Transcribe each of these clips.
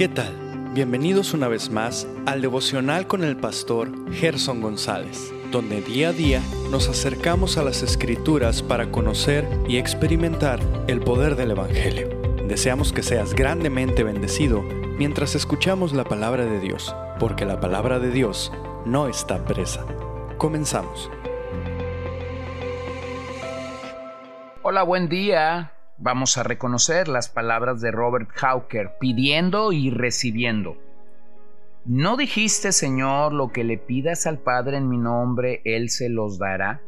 ¿Qué tal? Bienvenidos una vez más al devocional con el pastor Gerson González, donde día a día nos acercamos a las escrituras para conocer y experimentar el poder del Evangelio. Deseamos que seas grandemente bendecido mientras escuchamos la palabra de Dios, porque la palabra de Dios no está presa. Comenzamos. Hola, buen día. Vamos a reconocer las palabras de Robert Hawker, pidiendo y recibiendo. ¿No dijiste, Señor, lo que le pidas al Padre en mi nombre, Él se los dará?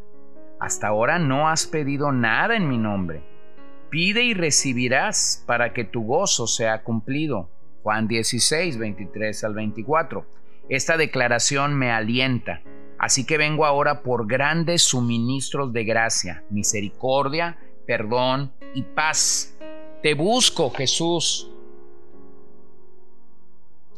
Hasta ahora no has pedido nada en mi nombre. Pide y recibirás para que tu gozo sea cumplido. Juan 16, 23 al 24. Esta declaración me alienta. Así que vengo ahora por grandes suministros de gracia, misericordia, perdón y paz. Te busco, Jesús.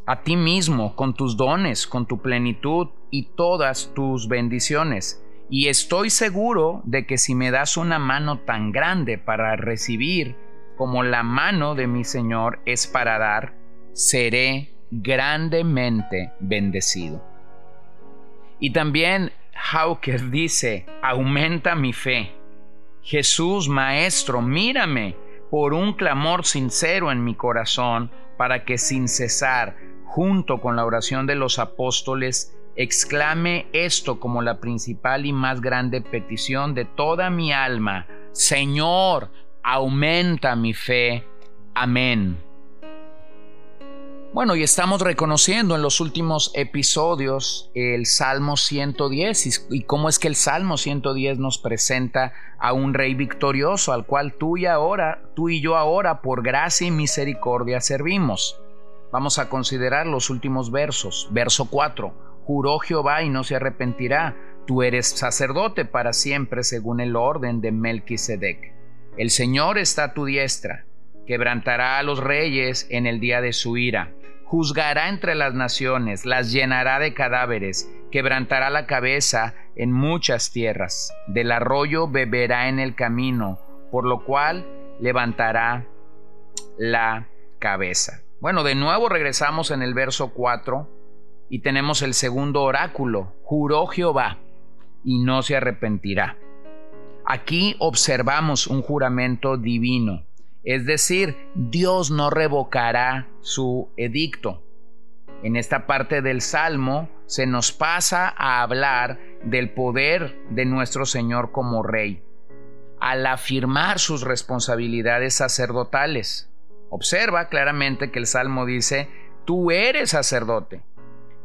A ti mismo, con tus dones, con tu plenitud y todas tus bendiciones. Y estoy seguro de que si me das una mano tan grande para recibir como la mano de mi Señor es para dar, seré grandemente bendecido. Y también Hawker dice, aumenta mi fe. Jesús, Maestro, mírame por un clamor sincero en mi corazón, para que sin cesar, junto con la oración de los apóstoles, exclame esto como la principal y más grande petición de toda mi alma, Señor, aumenta mi fe. Amén. Bueno, y estamos reconociendo en los últimos episodios el Salmo 110 y, cómo es que el Salmo 110 nos presenta a un rey victorioso al cual tú y ahora, tú y yo ahora por gracia y misericordia servimos. Vamos a considerar los últimos versos. Verso 4. Juró Jehová y no se arrepentirá. Tú eres sacerdote para siempre según el orden de Melquisedec. El Señor está a tu diestra. Quebrantará a los reyes en el día de su ira juzgará entre las naciones, las llenará de cadáveres, quebrantará la cabeza en muchas tierras, del arroyo beberá en el camino, por lo cual levantará la cabeza. Bueno, de nuevo regresamos en el verso 4 y tenemos el segundo oráculo, juró Jehová y no se arrepentirá. Aquí observamos un juramento divino es decir, Dios no revocará su edicto. En esta parte del Salmo se nos pasa a hablar del poder de nuestro Señor como Rey, al afirmar sus responsabilidades sacerdotales. Observa claramente que el Salmo dice, tú eres sacerdote.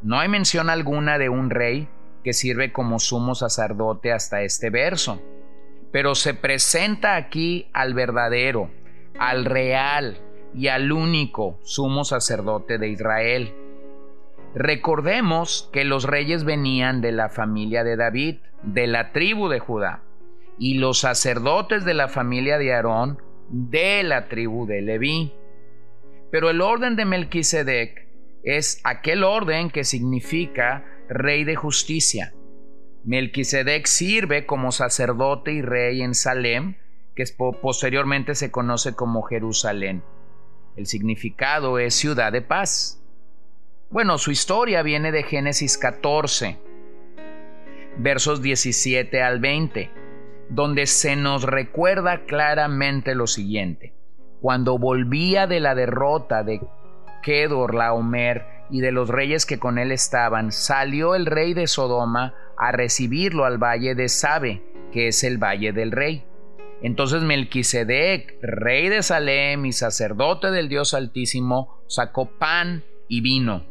No hay mención alguna de un rey que sirve como sumo sacerdote hasta este verso, pero se presenta aquí al verdadero, al real y al único sumo sacerdote de Israel. Recordemos que los reyes venían de la familia de David, de la tribu de Judá, y los sacerdotes de la familia de Aarón, de la tribu de Leví. Pero el orden de Melquisedec es aquel orden que significa rey de justicia. Melquisedec sirve como sacerdote y rey en Salem, que posteriormente se conoce como Jerusalén. El significado es ciudad de paz. Bueno, su historia viene de Génesis 14, versos 17 al 20, donde se nos recuerda claramente lo siguiente. Cuando volvía de la derrota de Kedor Laomer y de los reyes que con él estaban, salió el rey de Sodoma a recibirlo al valle de Sabe, que es el valle del rey. Entonces Melquisedec, rey de Salem y sacerdote del Dios Altísimo, sacó pan y vino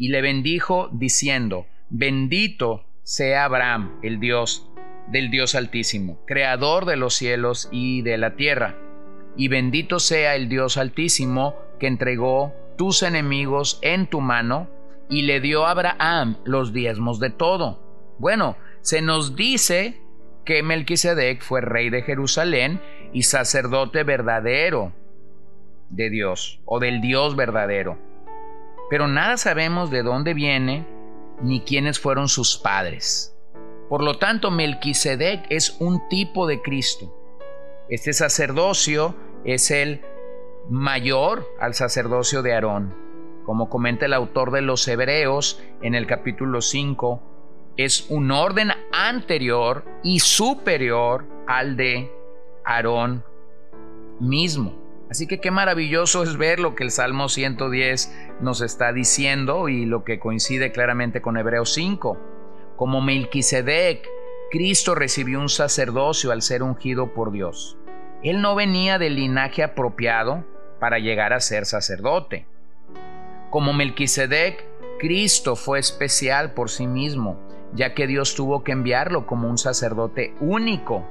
y le bendijo diciendo, bendito sea Abraham, el Dios del Dios Altísimo, creador de los cielos y de la tierra, y bendito sea el Dios Altísimo que entregó tus enemigos en tu mano y le dio a Abraham los diezmos de todo. Bueno, se nos dice que Melquisedec fue rey de Jerusalén y sacerdote verdadero de Dios o del Dios verdadero. Pero nada sabemos de dónde viene ni quiénes fueron sus padres. Por lo tanto, Melquisedec es un tipo de Cristo. Este sacerdocio es el mayor al sacerdocio de Aarón. Como comenta el autor de los Hebreos en el capítulo 5, es un orden anterior y superior al de Aarón mismo. Así que qué maravilloso es ver lo que el Salmo 110 nos está diciendo y lo que coincide claramente con Hebreos 5. Como Melquisedec, Cristo recibió un sacerdocio al ser ungido por Dios. Él no venía del linaje apropiado para llegar a ser sacerdote. Como Melquisedec, Cristo fue especial por sí mismo, ya que Dios tuvo que enviarlo como un sacerdote único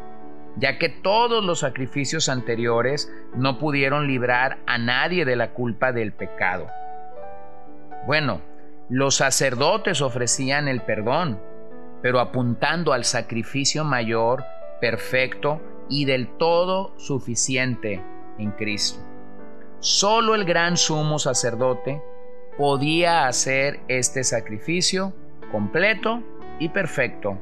ya que todos los sacrificios anteriores no pudieron librar a nadie de la culpa del pecado. Bueno, los sacerdotes ofrecían el perdón, pero apuntando al sacrificio mayor, perfecto y del todo suficiente en Cristo. Solo el gran sumo sacerdote podía hacer este sacrificio completo y perfecto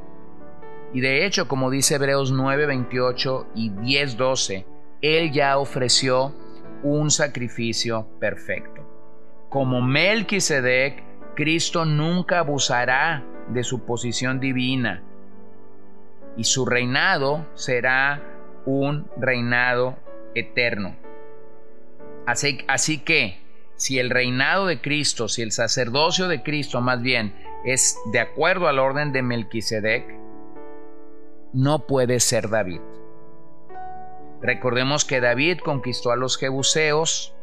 y de hecho, como dice Hebreos 9, 28 y 10, 12, Él ya ofreció un sacrificio perfecto. Como Melquisedec, Cristo nunca abusará de su posición divina y su reinado será un reinado eterno. Así, así, que, si el reinado de Cristo, si el sacerdocio de Cristo más bien es de acuerdo al orden de Melquisedec, no puede ser David. Recordemos que David conquistó a los jebuseos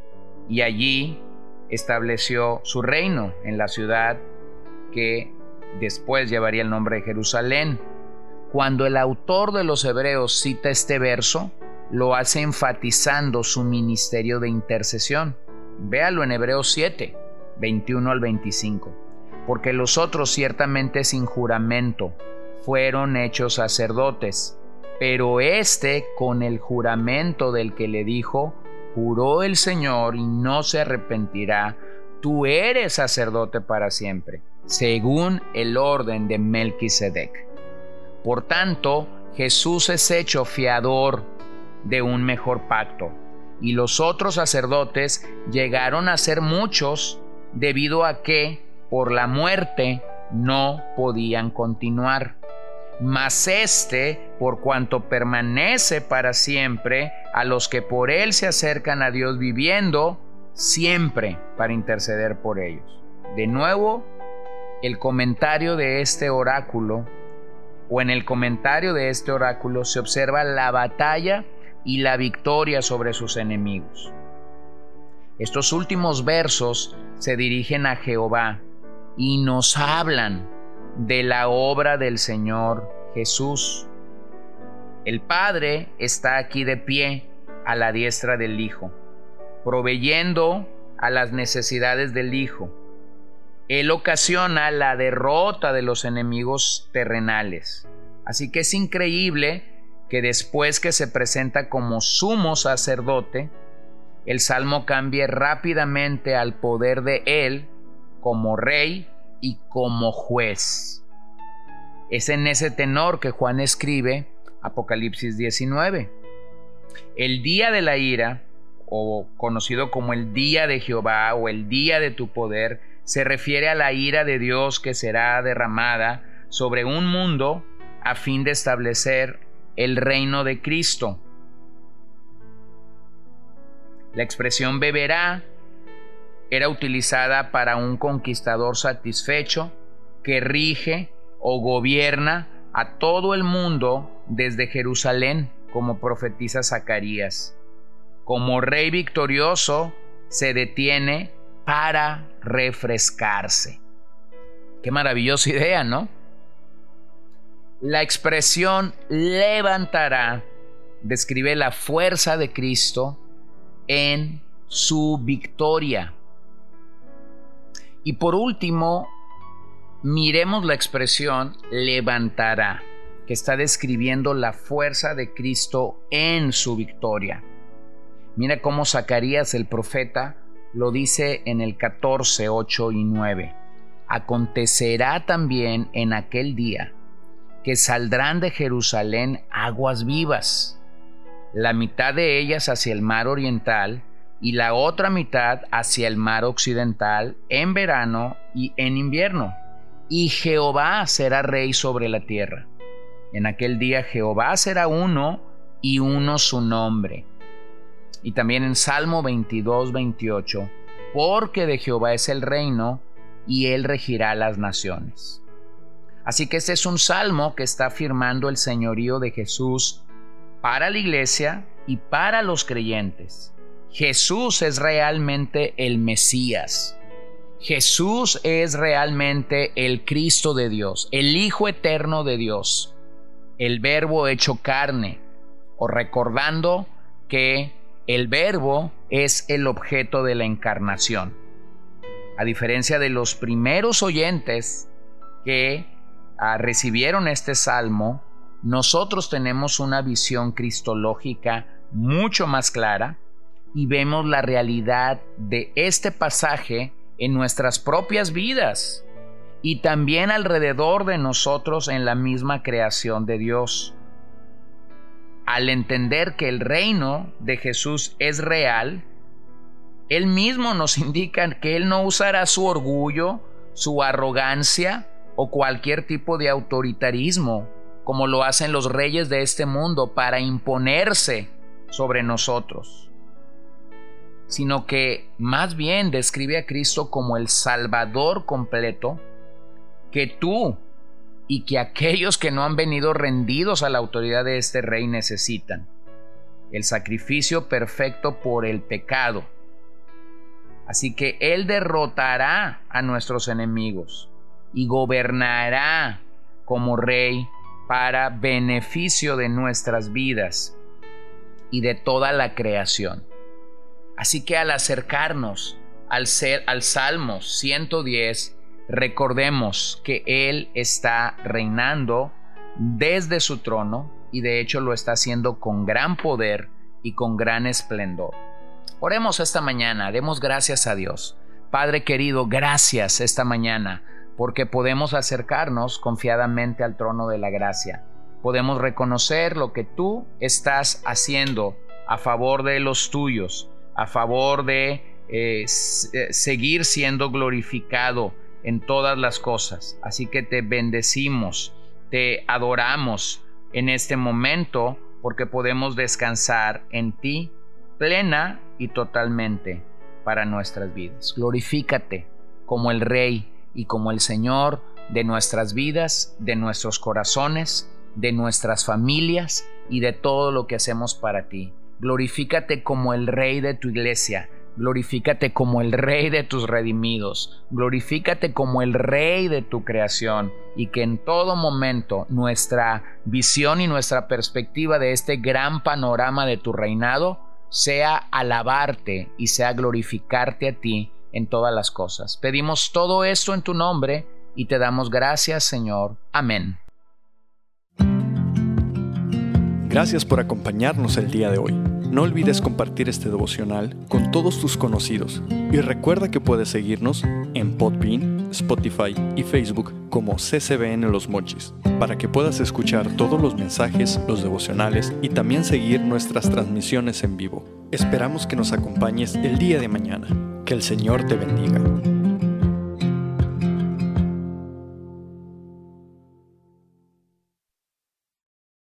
y allí estableció su reino en la ciudad que después llevaría el nombre de Jerusalén. Cuando el autor de los Hebreos cita este verso, lo hace enfatizando su ministerio de intercesión. Véalo en Hebreos 7, 21 al 25. Porque los otros ciertamente sin juramento fueron hechos sacerdotes. Pero éste, con el juramento del que le dijo, juró el Señor y no se arrepentirá, tú eres sacerdote para siempre, según el orden de Melquisedec. Por tanto, Jesús es hecho fiador de un mejor pacto, y los otros sacerdotes llegaron a ser muchos debido a que, por la muerte, no podían continuar mas este, por cuanto permanece para siempre, a los que por él se acercan a Dios viviendo, siempre para interceder por ellos. De nuevo, el comentario de este oráculo, o en el comentario de este oráculo, se observa la batalla y la victoria sobre sus enemigos. Estos últimos versos se dirigen a Jehová y nos hablan de la obra del Señor Jesús. El Padre está aquí de pie a la diestra del Hijo, proveyendo a las necesidades del Hijo. Él ocasiona la derrota de los enemigos terrenales. Así que es increíble que después que se presenta como sumo sacerdote, el salmo cambie rápidamente al poder de Él como rey y como juez. Es en ese tenor que Juan escribe Apocalipsis 19. El día de la ira, o conocido como el día de Jehová o el día de tu poder, se refiere a la ira de Dios que será derramada sobre un mundo a fin de establecer el reino de Cristo. La expresión beberá era utilizada para un conquistador satisfecho que rige o gobierna a todo el mundo desde Jerusalén, como profetiza Zacarías. Como rey victorioso, se detiene para refrescarse. Qué maravillosa idea, ¿no? La expresión levantará describe la fuerza de Cristo en su victoria. Y por último, miremos la expresión levantará, que está describiendo la fuerza de Cristo en su victoria. Mira cómo Zacarías el profeta lo dice en el 14, 8 y 9. Acontecerá también en aquel día que saldrán de Jerusalén aguas vivas, la mitad de ellas hacia el mar oriental y la otra mitad hacia el mar occidental en verano y en invierno. Y Jehová será rey sobre la tierra. En aquel día Jehová será uno y uno su nombre. Y también en Salmo 22, 28, porque de Jehová es el reino y él regirá las naciones. Así que este es un salmo que está afirmando el señorío de Jesús para la iglesia y para los creyentes. Jesús es realmente el Mesías. Jesús es realmente el Cristo de Dios, el Hijo eterno de Dios, el Verbo hecho carne, o recordando que el Verbo es el objeto de la encarnación. A diferencia de los primeros oyentes que ah, recibieron este salmo, nosotros tenemos una visión cristológica mucho más clara y vemos la realidad de este pasaje en nuestras propias vidas y también alrededor de nosotros en la misma creación de Dios. Al entender que el reino de Jesús es real, Él mismo nos indica que Él no usará su orgullo, su arrogancia o cualquier tipo de autoritarismo, como lo hacen los reyes de este mundo, para imponerse sobre nosotros sino que más bien describe a Cristo como el Salvador completo que tú y que aquellos que no han venido rendidos a la autoridad de este rey necesitan. El sacrificio perfecto por el pecado. Así que Él derrotará a nuestros enemigos y gobernará como rey para beneficio de nuestras vidas y de toda la creación. Así que al acercarnos al, ser, al Salmo 110, recordemos que Él está reinando desde su trono y de hecho lo está haciendo con gran poder y con gran esplendor. Oremos esta mañana, demos gracias a Dios. Padre querido, gracias esta mañana porque podemos acercarnos confiadamente al trono de la gracia. Podemos reconocer lo que tú estás haciendo a favor de los tuyos a favor de eh, eh, seguir siendo glorificado en todas las cosas. Así que te bendecimos, te adoramos en este momento porque podemos descansar en ti plena y totalmente para nuestras vidas. Glorifícate como el Rey y como el Señor de nuestras vidas, de nuestros corazones, de nuestras familias y de todo lo que hacemos para ti. Glorifícate como el Rey de tu iglesia. Glorifícate como el Rey de tus redimidos. Glorifícate como el Rey de tu creación. Y que en todo momento nuestra visión y nuestra perspectiva de este gran panorama de tu reinado sea alabarte y sea glorificarte a ti en todas las cosas. Pedimos todo esto en tu nombre y te damos gracias, Señor. Amén. Gracias por acompañarnos el día de hoy. No olvides compartir este devocional con todos tus conocidos y recuerda que puedes seguirnos en Podbean, Spotify y Facebook como CCBN Los Mochis para que puedas escuchar todos los mensajes, los devocionales y también seguir nuestras transmisiones en vivo. Esperamos que nos acompañes el día de mañana. Que el Señor te bendiga.